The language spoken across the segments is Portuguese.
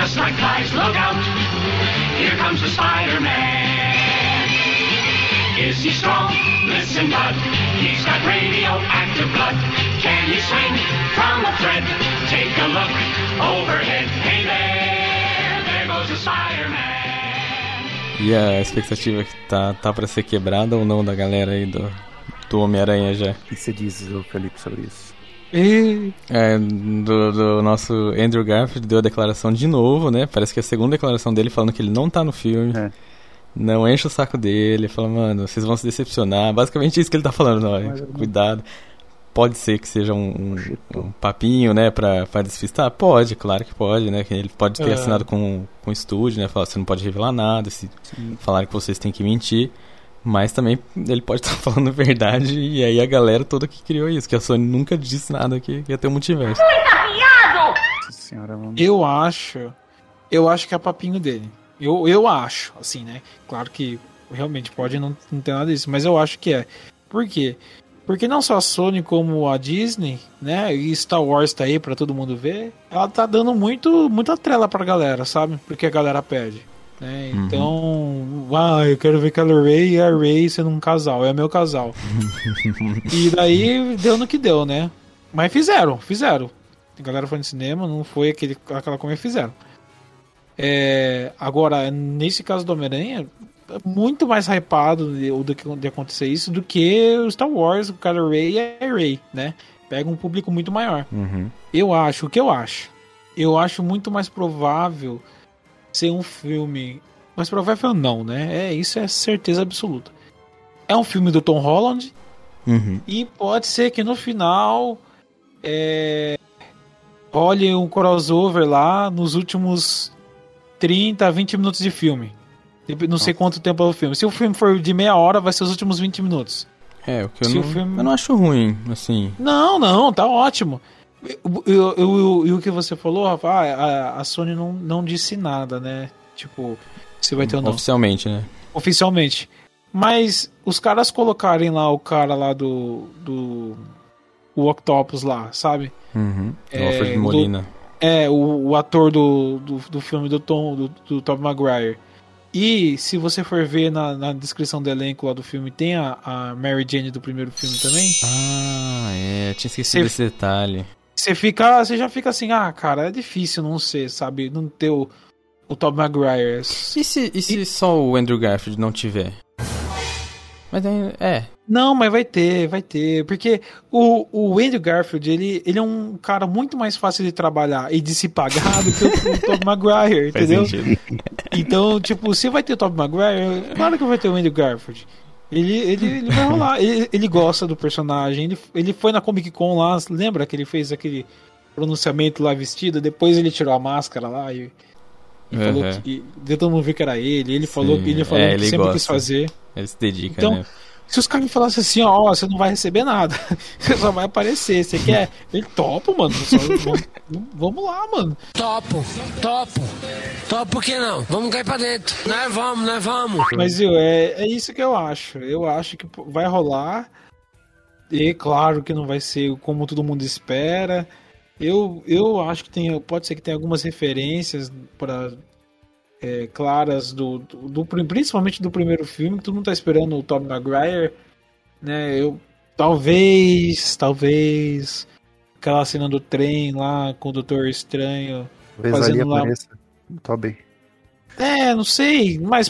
just like flies. Look out! Here comes the Spider-Man. Is he strong? Listen, bud. He's got radioactive blood. Can he swing from a thread? Take a look overhead. Hey there, there goes the Spider-Man. E a expectativa que tá, tá pra ser quebrada ou não da galera aí do, do Homem-Aranha já? O que você diz, Felipe, sobre isso? E É, do, do nosso Andrew Garfield deu a declaração de novo, né? Parece que é a segunda declaração dele falando que ele não tá no filme. É. Não enche o saco dele, fala, mano, vocês vão se decepcionar. Basicamente isso que ele tá falando, não, Mas- cuidado. Pode ser que seja um, um, um papinho, né, pra, pra despistar? Pode, claro que pode, né? que Ele pode ter É. assinado com, com o estúdio, né? Falar, você não pode revelar nada, se Sim. falarem que vocês têm que mentir. Mas também ele pode estar falando verdade e aí a galera toda que criou isso, que a Sony nunca disse nada que ia ter um multiverso. Nossa senhora, vamos... eu acho. Eu acho que é papinho dele. Eu, eu acho, assim, né? Claro que realmente pode não, não ter nada disso, mas eu acho que é. Por quê? Porque não só a Sony como a Disney, né? E Star Wars tá aí pra todo mundo ver. Ela tá dando muito, muita trela pra galera, sabe? Porque a galera pede. Né? Uhum. Então, ah, eu quero ver Kylo Ray e a Ray sendo um casal, é meu casal. e daí deu no que deu, né? Mas fizeram, fizeram. A galera foi no cinema, não foi aquele, aquela como fizeram. É, agora, nesse caso do Homem-Aranha, é muito mais hypado de, que de acontecer isso do que o Star Wars, o Kylo Ray e a Ray, né? Pega um público muito maior. Uhum. Eu acho, o que eu acho? Eu acho muito mais provável ser um filme. Mais provável não, né? É, isso é certeza absoluta. É um filme do Tom Holland Uhum. e pode ser que no final é, olhe um crossover lá nos últimos 30, 20 minutos de filme. Não sei quanto tempo é o filme. Se o filme for de meia hora, vai ser os últimos 20 minutos. É, o que eu Se não, o filme- eu não acho ruim, assim. Não, não, tá ótimo. E o que você falou, Rafa, ah, a, a Sony não, não disse nada, né? Tipo, se vai ter ou não. Oficialmente, né? Oficialmente. Mas os caras colocarem lá o cara lá do. do. O Octopus lá, sabe? Uhum. É, Alfred do- Molina. É, o, o ator do, do, do filme do Tom, do, do Tobey Maguire. E se você for ver na, na descrição do elenco lá do filme, tem a, a Mary Jane do primeiro filme também. Ah, é. Tinha esquecido Você- desse detalhe. Você fica, você já fica assim, ah, cara, é difícil não ser, sabe, não ter o, o Tobey Maguire. E se, e se só o Andrew Garfield não tiver? Mas é. é. Não, mas vai ter, vai ter, porque o, o Andrew Garfield, ele, ele é um cara muito mais fácil de trabalhar e de se pagar do que o, o Tobey Maguire, entendeu? Então, tipo, se vai ter Tobey Maguire, claro que vai ter o Andrew Garfield. Ele, ele, ele vai rolar. Ele, ele gosta do personagem. Ele, ele foi na Comic Con lá, lembra que ele fez aquele pronunciamento lá vestido? Depois ele tirou a máscara lá e, e falou Uhum. que. Deu todo mundo ver que era ele. Ele falou, Sim, ele falou é, que ele sempre quis gosta. fazer. Ele se dedica, Então, né? Se os caras me falassem assim, ó, você não vai receber nada, você só vai aparecer. Você quer? Ele topa, mano. Só- vamos, vamos lá, mano. Topo, topo. Topo por que não? Vamos cair pra dentro. Nós vamos, nós vamos. Mas viu, é, é isso que eu acho. Eu acho que vai rolar. E claro que não vai ser como todo mundo espera. Eu, eu acho que tem, pode ser que tenha algumas referências para claras do, do, do- principalmente do primeiro filme. que Todo mundo tá esperando o Tom Maguire, né? Eu talvez, talvez aquela cena do trem lá com o Doutor Estranho. Talvez ali fazendo lá- apareça. Bem. É, não sei, mas,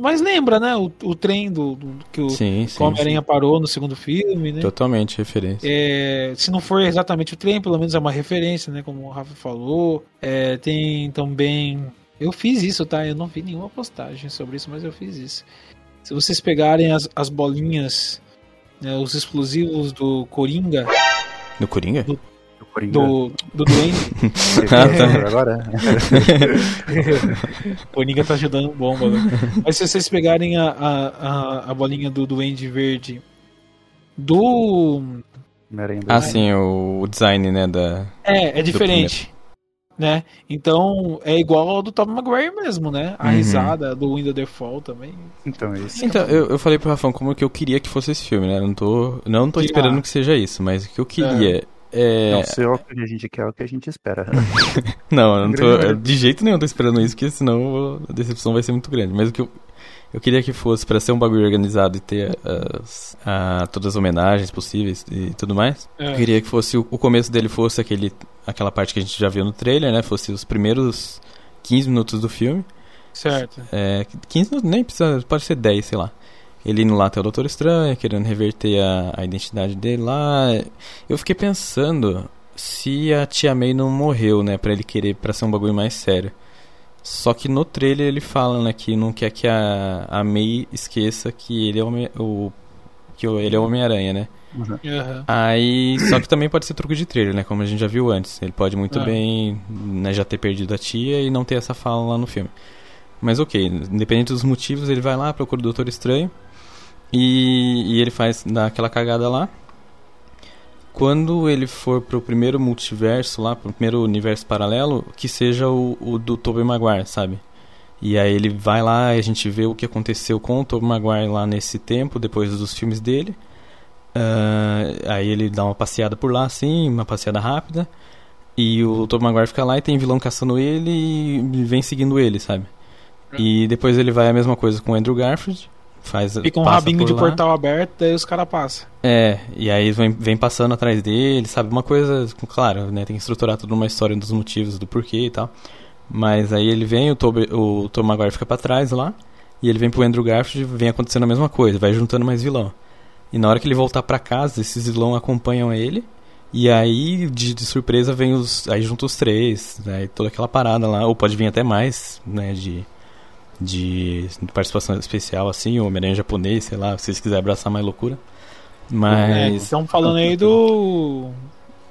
mas lembra, né? O, o trem do, do- que o, Sim, que sim. o Homem-Aranha parou no segundo filme, né? Totalmente referência. É, se não for exatamente o trem, pelo menos é uma referência, né? Como o Rafa falou. É, tem também. Eu fiz isso, tá? Eu não vi nenhuma postagem sobre isso, mas eu fiz isso. Se vocês pegarem as, as bolinhas, né, os explosivos do Coringa, Do Coringa? Do- O Coringa. do, do Duende, Ah, tá. Agora? Coringa tá ajudando bomba, né? Mas se vocês pegarem a, a, a, bolinha do Duende Verde do. Ah, sim, o, o design, né, da... É, é diferente. Né? Então é igual ao do Tom Maguire mesmo, né? A Uhum. risada do Window Default também. Então é isso. Então, eu, eu falei pro Rafão como que eu queria que fosse esse filme, né? Eu não tô, não tô Que- esperando ah. que seja isso, mas o que eu queria É... Não, se é o que a gente quer, é o que a gente espera. Não, eu não tô, de jeito nenhum tô esperando isso, porque senão a decepção vai ser muito grande. Mas o que eu, eu queria que fosse pra ser um bagulho organizado e ter as- a- todas as homenagens possíveis e tudo mais. É. Eu queria que fosse o, o começo dele fosse aquele, aquela parte que a gente já viu no trailer, né? Fosse os primeiros 15 minutos do filme. Certo. É, 15 minutos, nem precisa, pode ser 10, sei lá. Ele indo lá até o Doutor Estranho, querendo reverter a, a identidade dele lá. Eu fiquei pensando se a Tia May não morreu, né? Pra ele querer, pra ser um bagulho mais sério. Só que no trailer ele fala, né, que não quer que a, a May esqueça que ele é o, o que ele é o Homem-Aranha, né? Aham. Aí, só que também pode ser truque de trailer, né? Como a gente já viu antes. Ele pode muito É. bem né, já ter perdido a tia e não ter essa fala lá no filme. Mas ok, independente dos motivos, ele vai lá, procura o Doutor Estranho e, e ele faz dá aquela cagada lá. Quando ele for pro primeiro multiverso lá, pro primeiro universo paralelo, que seja o, o do Tobey Maguire, sabe? E aí ele vai lá e a gente vê o que aconteceu com o Tobey Maguire lá nesse tempo, depois dos filmes dele. Ah, aí ele dá uma passeada por lá, assim, uma passeada rápida. E o Tobey Maguire fica lá e tem vilão caçando ele e vem seguindo ele, sabe? E depois ele vai a mesma coisa com o Andrew Garfield. Faz, Fica um rabinho de lá. portal aberto, daí os caras passam. É, e aí vem, vem passando atrás dele, sabe? Uma coisa, claro, né? Tem que estruturar tudo uma história dos motivos, do porquê e tal. Mas aí ele vem, o Tobey, o Tom Maguire fica pra trás lá, e ele vem pro Andrew Garfield e vem acontecendo a mesma coisa, vai juntando mais vilão. E na hora que ele voltar pra casa, esses vilão acompanham ele, e aí de, de surpresa vem os. Aí junta os três, né? toda aquela parada lá, ou pode vir até mais, né? De, de participação especial, assim, o Homem-Aranha japonês, sei lá, se vocês quiserem abraçar mais loucura. É, Mas. Estão falando aí do.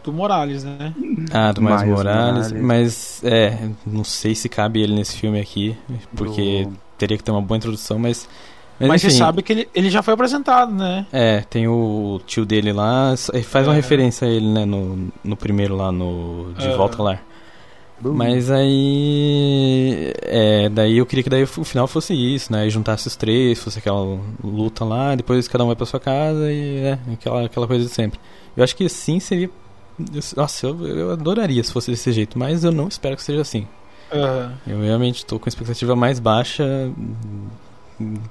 do Morales, né? Ah, do Miles Morales, Morales. mas é, não sei se cabe ele nesse filme aqui, porque Do- teria que ter uma boa introdução, mas. Mas, você enfim, sabe que ele, ele já foi apresentado, né? É, tem o tio dele lá, faz uma É. referência a ele, né, no, no primeiro lá, no De Aham. Volta lá. Bum. Mas aí. É, daí eu queria que daí o final fosse isso, né? E juntasse os três, fosse aquela luta lá, depois cada um vai pra sua casa e é, aquela, aquela coisa de sempre. Eu acho que assim seria. Nossa, eu, eu adoraria se fosse desse jeito, mas eu não espero que seja assim. Aham. Eu realmente tô com a expectativa mais baixa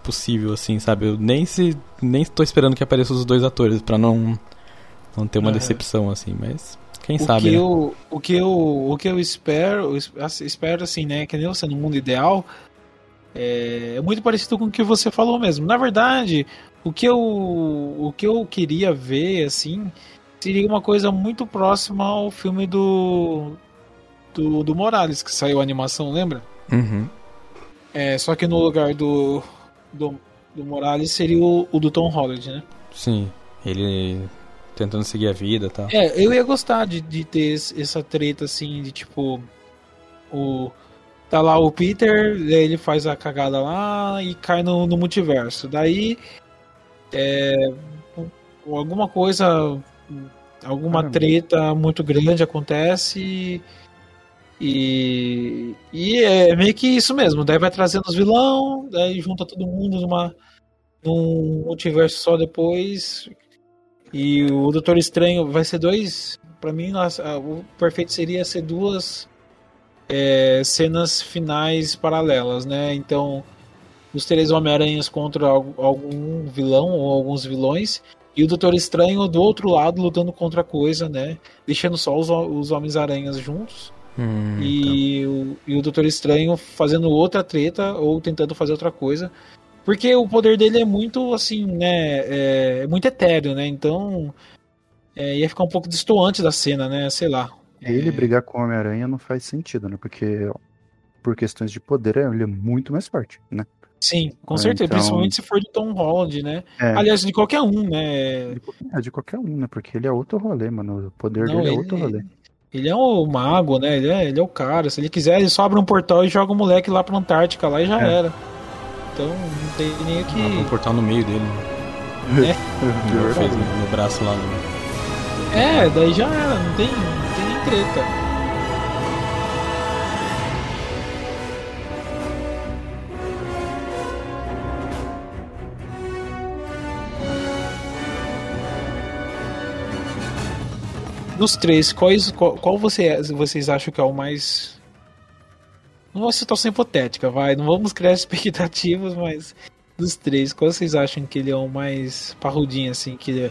possível, assim, sabe? Eu nem se nem tô esperando que apareçam os dois atores pra não não ter uma Aham. decepção assim, mas quem o sabe, que né? eu o que eu o que eu espero eu espero assim né que nem você no mundo ideal é, é muito parecido com o que você falou mesmo na verdade o que eu o que eu queria ver assim seria uma coisa muito próxima ao filme do do, do Morales que saiu a animação lembra Uhum. é, só que no lugar do do, do Morales seria o, o do Tom Holland né Sim, ele tentando seguir a vida, e tal. É, eu ia gostar de, de ter esse- essa treta assim, de tipo. O. Tá lá o Peter, ele faz a cagada lá e cai no, no multiverso. Daí. É, um- alguma coisa. Alguma Caramba. treta muito grande acontece. E. E é meio que isso mesmo. Daí vai trazendo os vilão, daí junta todo mundo numa. Num multiverso só depois. E o Doutor Estranho vai ser dois. Pra mim, nossa, ah, o perfeito seria ser duas é, cenas finais paralelas, né? Então, os três Homem-Aranhas contra al- algum vilão ou alguns vilões. E o Doutor Estranho do outro lado lutando contra a coisa, né? Deixando só os, os Homens-Aranhas juntos. Hum, E, o, e o Doutor Estranho fazendo outra treta ou tentando fazer outra coisa. Porque o poder dele é muito, assim, né? É, é muito etéreo, né? Então. é, ia ficar um pouco distoante da cena, né? Sei lá. Ele É, brigar com o Homem-Aranha não faz sentido, né? Porque por questões de poder, ele é muito mais forte, né? Sim, com É, certeza. então- Principalmente se for de Tom Holland, né? É, Aliás, de qualquer um, né? de, qualquer- é de qualquer um, né? Porque ele é outro rolê, mano. O poder Não, dele é ele- outro rolê. Ele é o mago, né? Ele é, ele é o cara. Se ele quiser, ele só abre um portal e joga o moleque lá pra Antártica lá e já É. era. Então não tem nem o que. Abre um portal no meio dele, né? Igual fez no, no braço lá. No... É, daí já era, não tem, não tem nem treta. dos três, quais, qual, qual você, vocês acham que é o mais. Não vou situação hipotética, vai. Não vamos criar expectativas, mas dos três, qual vocês acham que ele é o mais parrudinho, assim, que, ele é-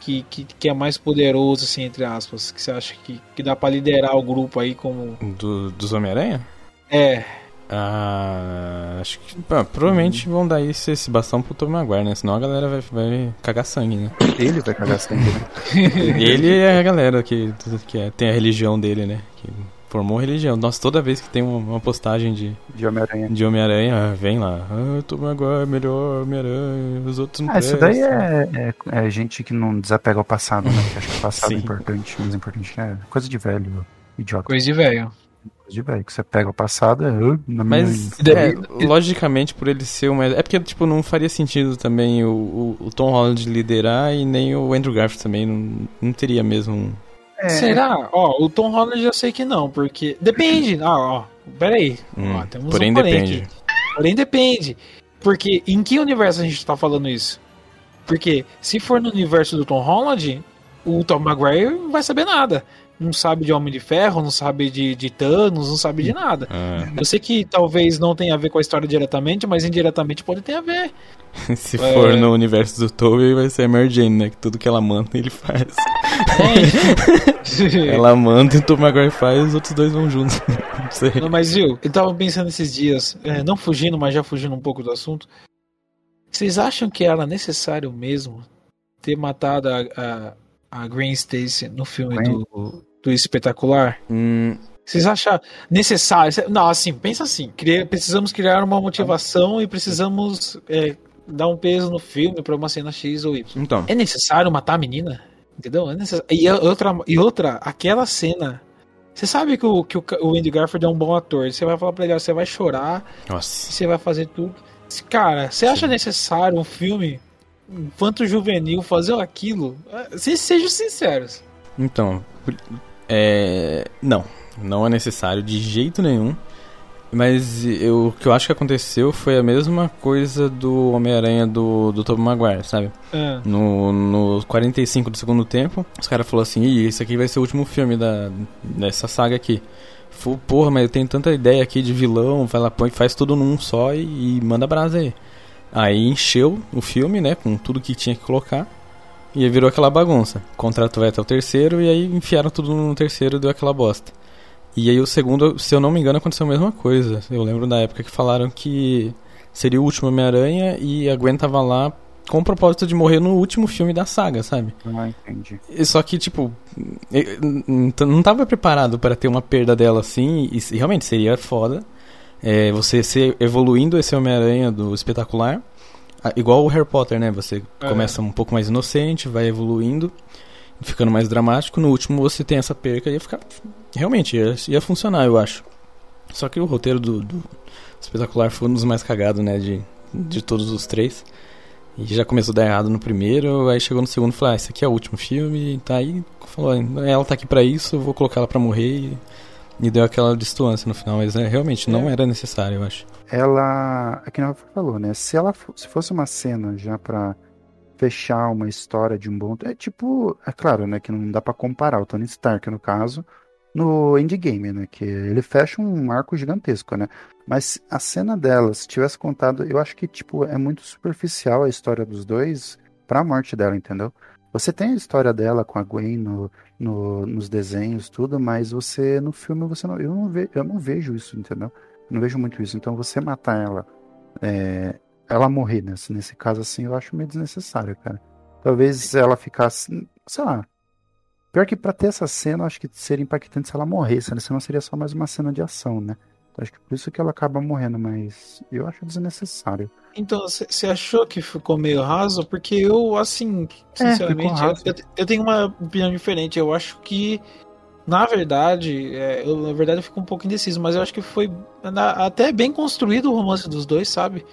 que, que, que é mais poderoso, assim, entre aspas? Que você acha que, que dá pra liderar o grupo aí como. Do, dos Homem-Aranha? É, Ah, acho que pô, provavelmente vão dar esse, esse bastão pro Tom Maguire, né? Senão a galera vai, vai cagar sangue, né? Ele vai cagar sangue, né? Ele é a galera que, que é- tem a religião dele, né? Que formou religião. Nossa, toda vez que tem uma, uma postagem de, De Homem-Aranha. de Homem-Aranha, vem lá. Ah, Tom Maguire, melhor Homem-Aranha, os outros não Ah, isso daí prestam." é, é, é gente que não desapega ao passado, né? Que acha que o passado é importante, mas importante é coisa de velho, idiota. coisa de velho. Coisa de velho. Que você pega o passado, é. "Ah, na minha- Mas, daí- é, logicamente, por ele ser uma. É porque, tipo, não faria sentido também o, o, o Tom Holland liderar e nem o Andrew Garfield também. Não, não teria mesmo um. É, Será? Ó, o Tom Holland eu sei que não, porque. Depende. Ah, ó. Peraí. Hum, Ó, temos porém, um porém depende. aqui. Porém depende. Porque em que universo a gente tá falando isso? Porque se for no universo do Tom Holland, o Tom Maguire não vai saber nada. Não sabe de Homem de Ferro, não sabe de, de Thanos, não sabe de nada. Ah, Eu sei que talvez não tenha a ver com a história diretamente, mas indiretamente pode ter a ver. se É. for no universo do Tobey, vai ser a Mary Jane, né? Que tudo que ela manda, ele faz. É. ela manda e o Tom Maguire faz e os outros dois vão juntos. Não sei. Não, mas viu, eu tava pensando esses dias, é, não fugindo, mas já fugindo um pouco do assunto. Vocês acham que era necessário mesmo ter matado a, a, a Gwen Stacy no filme Gwen? do, do Espetacular? Hum, Vocês acham necessário? Não, assim, pensa assim: cria- precisamos criar uma motivação e precisamos é, dar um peso no filme pra uma cena X ou Y. então. É necessário matar a menina? Entendeu? É necess... e, a- outra, e outra, aquela cena. Você sabe que o, que o, Andy Garfield é um bom ator. Você vai falar pra ele, ó, você vai chorar, Nossa. você vai fazer tudo. Cara, você acha necessário um filme infanto juvenil fazer aquilo? É, se- Sejam sinceros. Então, é, não, não é necessário de jeito nenhum. Mas eu, o que eu acho que aconteceu foi a mesma coisa do Homem-Aranha do, do Tobey Maguire, sabe? Ah, No, no 45 do segundo tempo, os caras falaram assim, Ih, esse aqui vai ser o último filme da, dessa saga aqui. Falei, porra, mas eu tenho tanta ideia aqui de vilão, vai lá, põe, faz tudo num só e, e manda brasa aí. Aí encheu o filme, né, com tudo que tinha que colocar. E aí virou aquela bagunça. O contrato vai até o terceiro e aí enfiaram tudo no terceiro e deu aquela bosta. E aí o segundo, se eu não me engano, aconteceu a mesma coisa. Eu lembro da época que falaram que seria o último Homem-Aranha e a Gwen tava lá com o propósito de morrer no último filme da saga, sabe? Ah, entendi. Só que, tipo, não tava preparado para ter uma perda dela assim, e, realmente seria foda. é, você ser evoluindo esse Homem-Aranha do espetacular, igual o Harry Potter, né? Você É. começa um pouco mais inocente, vai evoluindo, ficando mais dramático. No último você tem essa perca e ia ficar. Realmente, ia, ia funcionar, eu acho. Só que o roteiro do, do espetacular foi um dos mais cagados, né? De, de todos os três. E já começou a dar errado no primeiro, aí chegou no segundo e falou, ah, esse aqui é o último filme, tá aí, falou, "Ah, ela tá aqui pra isso, eu vou colocar ela pra morrer e, e deu aquela distância no final, mas é, realmente não É. era necessário, eu acho. Ela. É que ela falou, né? Se ela se fosse uma cena já pra fechar uma história de um bom. É tipo. É claro, né? Que não dá pra comparar o Tony Stark, no caso, no Endgame, né? Que ele fecha um arco gigantesco, né? Mas a cena dela, se tivesse contado, eu acho que, tipo, é muito superficial a história dos dois pra morte dela, entendeu? Você tem a história dela com a Gwen no, no- nos desenhos, tudo, mas você, no filme, você não, eu, não ve, eu não vejo isso, entendeu? Eu não vejo muito isso. Então, você matar ela, é, ela morrer nesse, nesse caso assim, eu acho meio desnecessário, cara. Talvez ela ficasse, sei lá. Pior que pra ter essa cena, eu acho que seria impactante se ela morresse, né? Senão seria só mais uma cena de ação, né? Acho que por isso que ela acaba morrendo, mas eu acho desnecessário. Então, você achou que ficou meio raso? Porque eu, assim, É, sinceramente, raso. eu, eu tenho uma opinião diferente. Eu acho que, na verdade, é, eu, na verdade eu fico um pouco indeciso, mas eu acho que foi na- até bem construído o romance dos dois, sabe?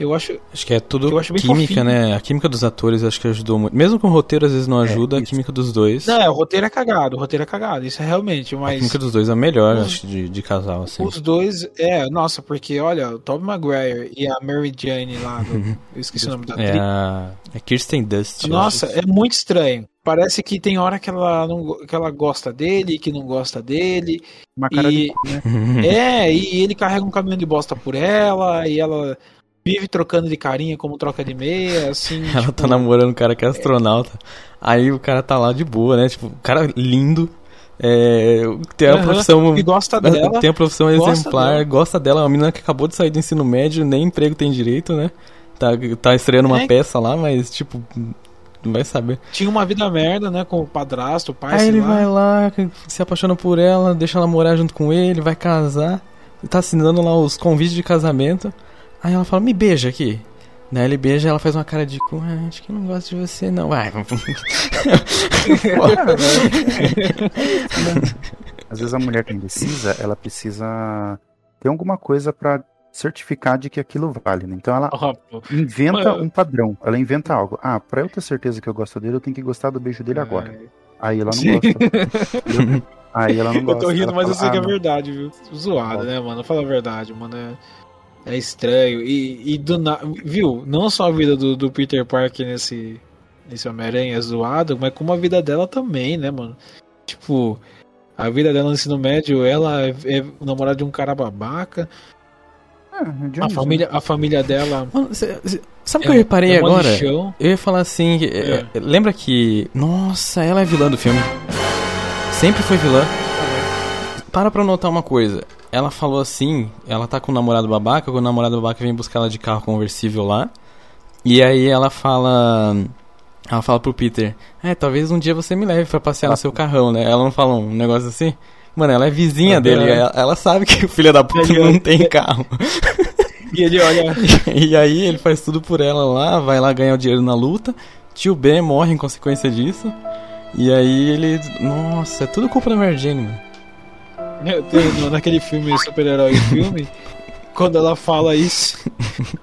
Eu acho. Acho que é tudo Eu acho bem química, fofinho. né? A química dos atores acho que ajudou muito. Mesmo com o roteiro às vezes não ajuda, a isso. química dos dois. Não, é, o roteiro é cagado, o roteiro é cagado, isso é realmente, A mas. química dos dois é a melhor, Os- acho, de, de casal, assim. Os dois, é, nossa, porque olha, o Tobey Maguire e a Mary Jane lá, do, eu esqueci o nome da É atriz. a é Kirsten Dust. Nossa, é muito estranho. parece que tem hora que ela, não, que ela gosta dele, que não gosta dele. Uma cara E- de né? É, e ele carrega um caminhão de bosta por ela, e ela vive trocando de carinha como troca de meia, assim. Ela tipo, tá namorando um cara que é astronauta. Aí o cara tá lá de boa, né? Tipo, o cara lindo. É, tem a aham, profissão. Gosta dela. Tem a profissão gosta exemplar, dela. gosta dela. É uma menina que acabou de sair do ensino médio, nem emprego tem direito, né? Tá, tá estreando uma É. peça lá, mas tipo, não vai saber. Tinha uma vida merda, né? Com o padrasto, o pai, Aí ele lá. vai lá, se apaixona por ela, deixa ela morar junto com ele, vai casar. Tá assinando lá os convites de casamento. Aí ela fala, me beija aqui. Daí ele beija ela faz uma cara de cu, ah, acho que eu não gosto de você não. Vai. Às vezes a mulher que indecisa, ela precisa ter alguma coisa pra certificar de que aquilo vale, né? Então ela pô. inventa Mas- um padrão, ela inventa algo. Ah, pra eu ter certeza que eu gosto dele, eu tenho que gostar do beijo dele agora. Aí ela não Sim. gosta. Aí ela não Eu gosta. tô rindo, Ela mas eu fala, sei que é "Ah, não." verdade, viu? Zoado, Foda. né, mano? Fala a verdade, mano. É, é estranho. E, e do nada. Viu? Não só a vida do, do Peter Parker nesse, nesse Homem-Aranha é zoado, mas como a vida dela também, né, mano? Tipo, a vida dela no ensino médio, ela é, é namorada de um cara babaca. Ah, A família, a família dela. Mano, cê- cê- sabe o que é- eu reparei é agora? lixão. Eu ia falar assim, que- é, lembra que. Nossa, ela é vilã do filme. Sempre foi vilã. Para pra notar uma coisa. Ela falou assim, ela tá com o namorado babaca, o namorado babaca vem buscar ela de carro conversível lá. E aí ela fala. Ela fala pro Peter, é, talvez um dia você me leve pra passear no seu carrão, né? Ela não fala um negócio assim? Mano, ela é vizinha dele, ela, ela sabe que o filho da puta Ele- não tem carro. E ele olha. E aí ele faz tudo por ela lá, vai lá ganhar o dinheiro na luta. Tio Ben morre em consequência disso. E aí ele. Nossa, é tudo culpa da Mary Jane, mano. Naquele filme, super-herói filme, quando ela fala isso.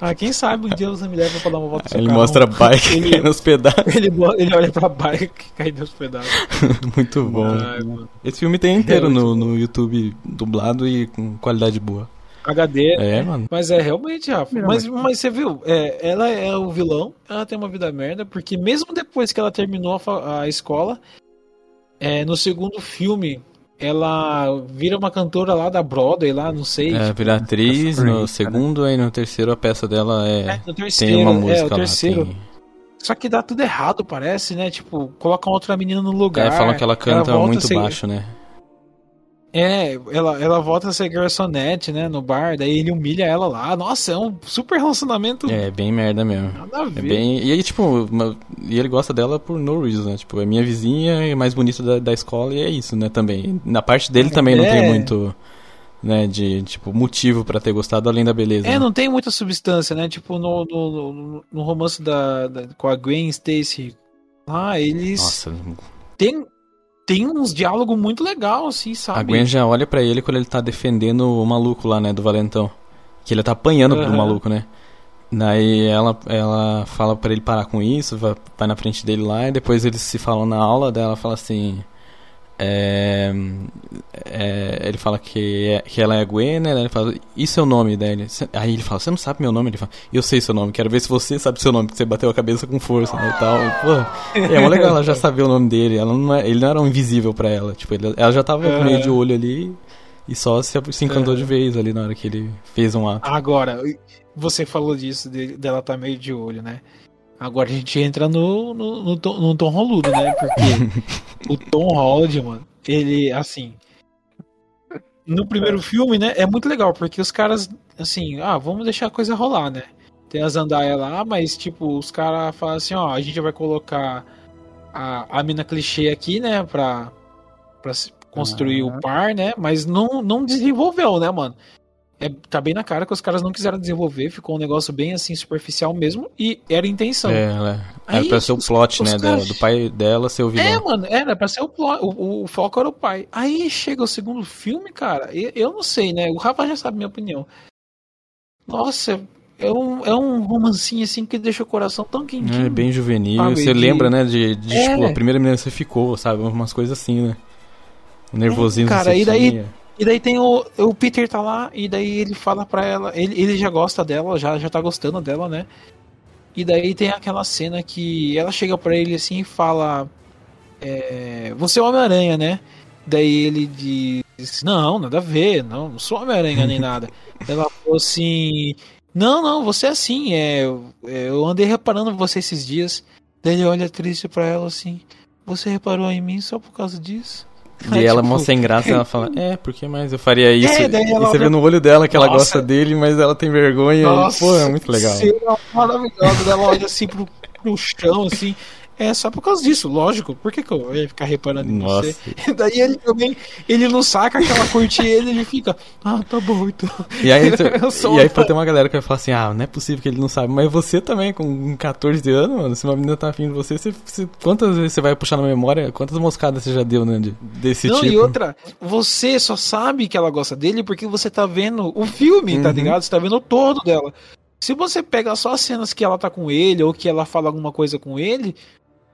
Ah, quem sabe um dia você me leva pra dar uma volta no Ele carro. mostra a bike Ele- caindo nos pedaços. Ele, ele olha pra bike que cai nos pedaços. Muito bom. Ai, mano. Esse filme tem inteiro no, no YouTube dublado e com qualidade boa. HD. É, mano. Mas é realmente, Rafa. Mas, mas você viu, é, ela é o vilão, ela tem uma vida merda, porque mesmo depois que ela terminou a, a escola, é, no segundo filme, ela vira uma cantora lá da Broadway, lá, não sei. É, tipo, vira atriz no rica, né? segundo, aí no terceiro a peça dela é, é. no terceiro, Tem uma é, música o lá. terceiro. Tem... Só que dá tudo errado, parece, né? Tipo, colocam outra menina no lugar. É, falam que ela canta volta a muito ser- baixo, né? É, ela, ela volta a ser garçonete, né, no bar, daí ele humilha ela lá. Nossa, é um super relacionamento. É, bem merda mesmo. Nada a É ver. bem. E aí, tipo, e ele gosta dela por no reason, né? Tipo, é minha vizinha, é mais bonita da, da escola e é isso, né? Também. Na parte dele também não É. tem muito, né? De, tipo, motivo pra ter gostado além da beleza. É, né? não tem muita substância, né? Tipo, no, no, no, no romance da, da- com a Gwen Stacy. Ah, eles Nossa, têm tem uns diálogos muito legal, assim, sabe? a Gwen já olha pra ele quando ele tá defendendo o maluco lá, né? Do Valentão. Que ele tá apanhando pro Aham. maluco, né? Daí ela, ela fala pra ele parar com isso, vai, vai na frente dele lá, e depois eles se falam na aula, daí ela fala assim. É, é, ele fala que, é- que ela é a Gwen, né? Ele fala, isso é o nome dele. Aí ele fala, você não sabe meu nome? Ele fala, eu sei seu nome, quero ver se você sabe seu nome, porque você bateu a cabeça com força, né? E tal. E, pô, é mó legal ela já sabia o nome dele. Ela não é- ele não era um invisível pra ela. Tipo, ele- ela já tava É. meio de olho ali e só se, se encantou É. de vez ali na hora que ele fez um ato. Agora, você falou disso, de- dela tá meio de olho, né? Agora a gente entra no, no, no, tom, no Tom Holludo, né? Porque o Tom Holland, mano, ele, assim. No primeiro filme, né? É muito legal, porque os caras, assim, ah, vamos deixar a coisa rolar, né? Tem a Zandaia lá, mas, tipo, os caras falam assim: ó, a gente vai colocar a, a mina clichê aqui, né? Pra, pra construir Aham. o par, né? Mas não, não desenvolveu, né, mano? É, tá bem na cara que os caras não quiseram desenvolver, ficou um negócio bem assim, superficial mesmo, e era a intenção. É, era Aí, pra ser o os- plot, os né? caras- da- do pai dela ser o vilão. É, mano, era pra ser o, plot, o, o foco era o pai. Aí chega o segundo filme, cara, eu, eu não sei, né? O Rafa já sabe minha opinião. Nossa, é um, é um romancinho assim que deixa o coração tão quentinho. É bem juvenil. Sabe, você de- lembra, né? De, de É. tipo, a primeira menina que você ficou, sabe? Umas coisas assim, né? O nervosinho cara, que você e daí- tinha. E daí tem o, o Peter tá lá, e daí ele fala pra ela, ele, ele já gosta dela, já, já tá gostando dela, né? E daí tem aquela cena que ela chega pra ele assim e fala: é, você é o Homem-Aranha, né? Daí ele diz, não, nada a ver, não, não sou Homem-Aranha nem nada. Ela falou assim, não, não, você é assim, é, é, eu andei reparando você esses dias. Daí ele olha triste pra ela assim, você reparou em mim só por causa disso? E ela, tipo, mó sem graça, ela fala, é, por que mais eu faria isso? É, e você vê no olho dela que ela Nossa. gosta dele, mas ela tem vergonha. Nossa, Pô, é muito legal. cena maravilhosa. Daí Ela olha assim pro, pro chão, assim. É só por causa disso, lógico. Por que, que eu ia ficar reparando em Nossa. você? Daí ele também, ele não saca que ela curte ele, ele fica, ah, tá bom, então. E aí, tu- e aí pode ter uma galera que vai falar assim, ah, não é possível que ele não sabe. Mas você também, com 14 anos, mano, se uma menina tá afim de você, você, você- quantas vezes você vai puxar na memória? Quantas moscadas você já deu, né? de- desse Não, tipo? e outra, você só sabe que ela gosta dele porque você tá vendo o filme, tá Uhum. ligado? Você tá vendo o todo dela. Se você pega só as cenas que ela tá com ele ou que ela fala alguma coisa com ele,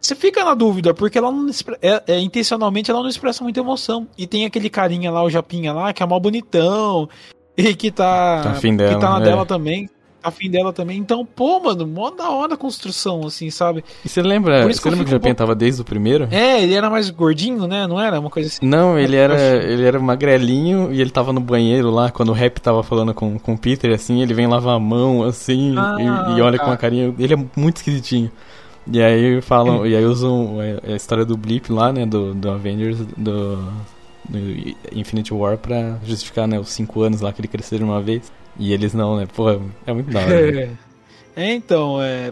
você fica na dúvida, porque ela não é, é, intencionalmente ela não expressa muita emoção. E tem aquele carinha lá, o Japinha lá, que é mó bonitão e que tá, Tá afim que dela, tá na é. dela também. Tá afim dela também. Então, pô, mano, mó da hora a construção, assim, sabe? E você lembra, Por isso que você eu lembra que o Japinha tava desde o primeiro? É, ele era mais gordinho, né? Não era uma coisa assim. Não, ele era, ele era magrelinho e ele tava no banheiro lá, quando o Rap tava falando com, com o Peter, assim, ele vem lavar a mão, assim, Ah, e, e olha com tá. a carinha. Ele é muito esquisitinho. E aí falam, e aí usam a, a história do Blip lá, né, do, do Avengers, do, do Infinity War pra justificar, né, os cinco anos lá que ele cresceu de uma vez. E eles não, né, pô, é muito da hora. né? É, então, é,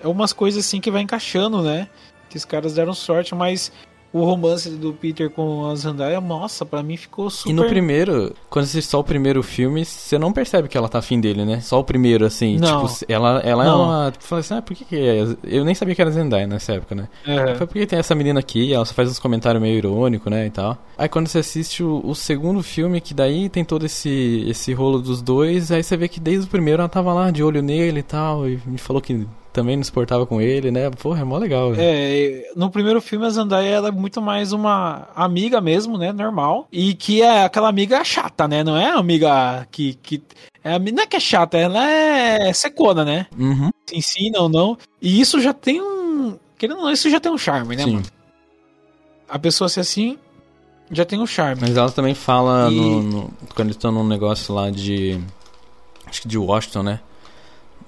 é umas coisas assim que vai encaixando, né? Que os caras deram sorte, mas o romance do Peter com a Zendaya, nossa, pra mim ficou super... E no primeiro, quando você assiste só o primeiro filme, você não percebe que ela tá afim dele, né? Só o primeiro, assim. Não. Tipo, ela, ela é Não. uma. Tipo, fala assim, ah, por que que é? Eu nem sabia que era Zendaya nessa época, né? É. Foi porque tem essa menina aqui, ela só faz uns comentários meio irônicos, né, e tal. Aí quando você assiste o, o segundo filme, que daí tem todo esse, esse rolo dos dois, aí você vê que desde o primeiro ela tava lá de olho nele e tal, e me falou que também não se portava com ele, né? Porra, é mó legal, velho. É, no primeiro filme a Zendaya ela é muito mais uma amiga mesmo, né, normal, e que é aquela amiga chata, né, não é amiga que, que é, não é que é chata, ela é secona, né, Uhum. se ensina ou não, e isso já tem um, querendo ou não, isso já tem um charme, né, Sim. mano? A pessoa ser assim já tem um charme. Mas ela também fala E- no, no- quando eles estão num negócio lá de. Acho que de Washington, né?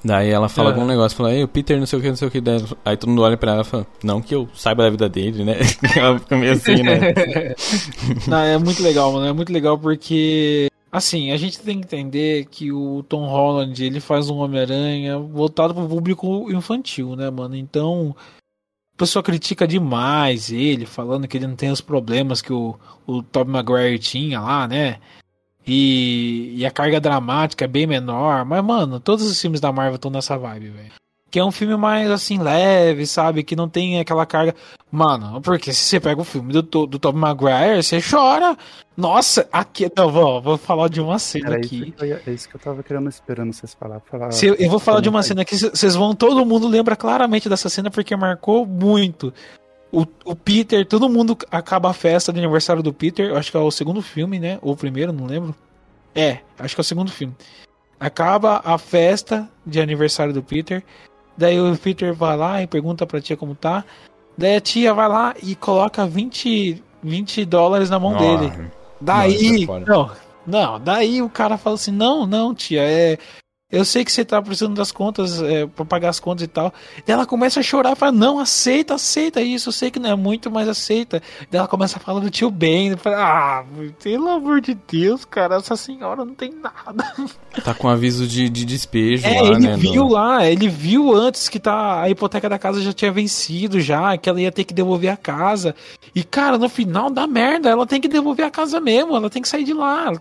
Daí ela fala É. algum negócio, fala, ei, o Peter não sei o que, não sei o que. Daí, aí todo mundo olha pra ela e fala, não que eu saiba da vida dele, né? ela fica meio assim, né? Não, é muito legal, mano. É muito legal porque, assim, a gente tem que entender que o Tom Holland ele faz um Homem-Aranha voltado pro público infantil, né, mano? Então, a pessoa critica demais ele, falando que ele não tem os problemas que o, o Tobey Maguire tinha lá, né? E, e a carga dramática é bem menor. Mas, mano, todos os filmes da Marvel estão nessa vibe, velho. Que é um filme mais, assim, leve, sabe? Que não tem aquela carga. Mano, porque se você pega o filme do, do Tobey Maguire, você chora. Nossa, aqui. Não, vou, vou falar de uma cena Era isso aqui. eu, ia- é isso que eu tava querendo esperando vocês falar. falar Se eu, vou falar de uma cena que c- vocês vão. Todo mundo lembra claramente dessa cena porque marcou muito. O, o Peter, todo mundo acaba a festa de aniversário do Peter. eu Acho que é o segundo filme, né? Ou o primeiro, não lembro. É, acho que é o segundo filme. Acaba a festa de aniversário do Peter. Daí o Peter vai lá e pergunta pra tia como tá. Daí a tia vai lá e coloca 20, 20 dólares na mão dele. Não, Daí, foda. não, não, daí o cara fala assim: não, não, tia, é. Eu sei que você tá precisando das contas, é, pra pagar as contas e tal. Daí ela começa a chorar fala: não, aceita, aceita isso. Eu sei que não é muito, mas aceita. Daí ela começa a falar do tio Ben. Fala, ah, pelo amor de Deus, cara, essa senhora não tem nada. Tá com aviso de, de despejo É, lá, ele né? viu do- lá, ele viu antes que tá, a hipoteca da casa já tinha vencido já, que ela ia ter que devolver a casa. E, cara, no final dá merda, ela tem que devolver a casa mesmo, ela tem que sair de lá.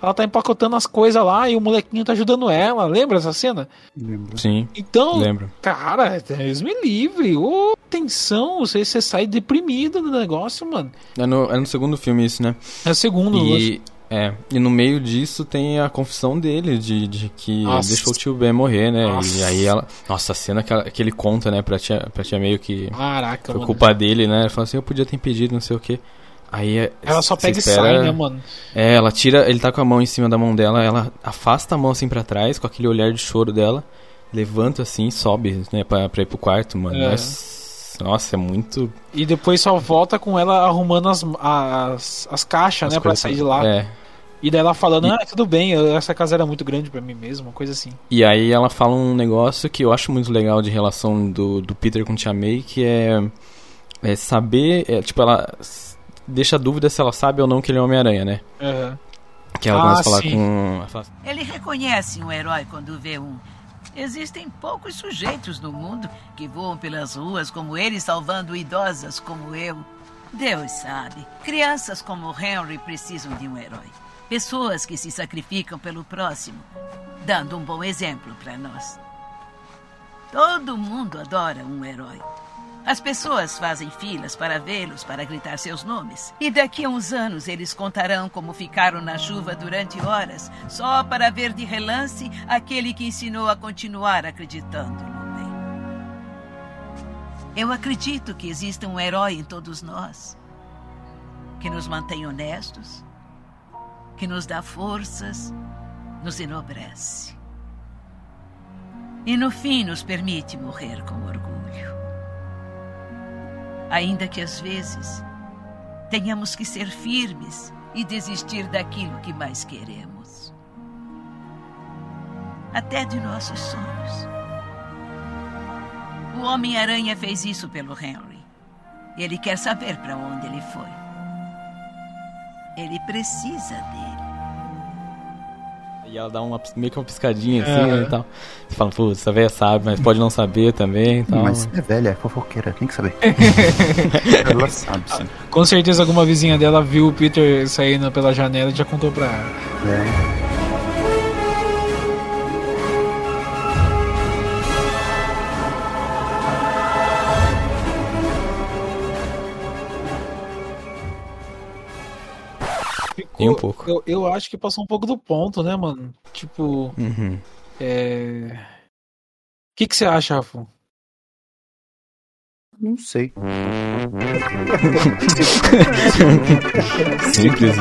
Ela tá empacotando as coisas lá e o molequinho tá ajudando ela. Lembra essa cena? Lembro. Sim, Então, lembro. cara, Deus me livre. Ô, tensão, você, você sai deprimido do negócio, mano. É no, é no segundo filme isso, né? É o segundo, E, é, e no meio disso tem a confissão dele de, de que Nossa. deixou o tio Ben morrer, né? Nossa. E aí ela. Nossa, a cena que, ela- que ele conta, né, pra tia, pra tia meio que. Caraca, Foi mano. culpa dele, né? Ele fala assim, eu podia ter impedido, não sei o quê. Aí é- Ela só pega espera- e sai, né, mano? É, ela tira, ele tá com a mão em cima da mão dela, ela afasta a mão assim pra trás, com aquele olhar de choro dela, levanta assim, sobe, né, pra, pra ir pro quarto, mano. É. Nossa, é muito. E depois só volta com ela arrumando as, as, as caixas, as né, pra sair de lá. É. E daí ela falando, E- ah, tudo bem, essa casa era muito grande pra mim mesmo, uma coisa assim. E aí ela fala um negócio que eu acho muito legal de relação do, do Peter com Tia May, que é, é saber, é, tipo, ela deixa a dúvida se ela sabe ou não que ele é Homem-Aranha, né? Aham. Que ela Ah, começa a falar sim. com... Ele reconhece um herói quando vê um. Existem poucos sujeitos no mundo que voam pelas ruas como ele, salvando idosas como eu. Deus sabe. Crianças como Henry precisam de um herói. Pessoas que se sacrificam pelo próximo, dando um bom exemplo para nós. Todo mundo adora um herói. As pessoas fazem filas para vê-los, para gritar seus nomes. E daqui a uns anos eles contarão como ficaram na chuva durante horas, só para ver de relance aquele que ensinou a continuar acreditando no bem. Eu acredito que exista um herói em todos nós, que nos mantém honestos, que nos dá forças, nos enobrece. E no fim nos permite morrer com orgulho. Ainda que às vezes tenhamos que ser firmes e desistir daquilo que mais queremos. Até de nossos sonhos. O Homem-Aranha fez isso pelo Henry. Ele quer saber para onde ele foi. Ele precisa dele. E ela dá uma, meio que uma piscadinha assim, né, e tal. Você fala, putz, essa velha sabe, mas pode não saber também e tal. Mas é velha, é fofoqueira, tem que saber. ela sabe, sim. Com certeza alguma vizinha dela viu o Peter saindo pela janela e já contou pra ela. É. E um pouco. Eu, eu acho que passou um pouco do ponto, né, mano? Tipo, Uhum. é. O que, que você acha, Rafa? Não sei. Simples.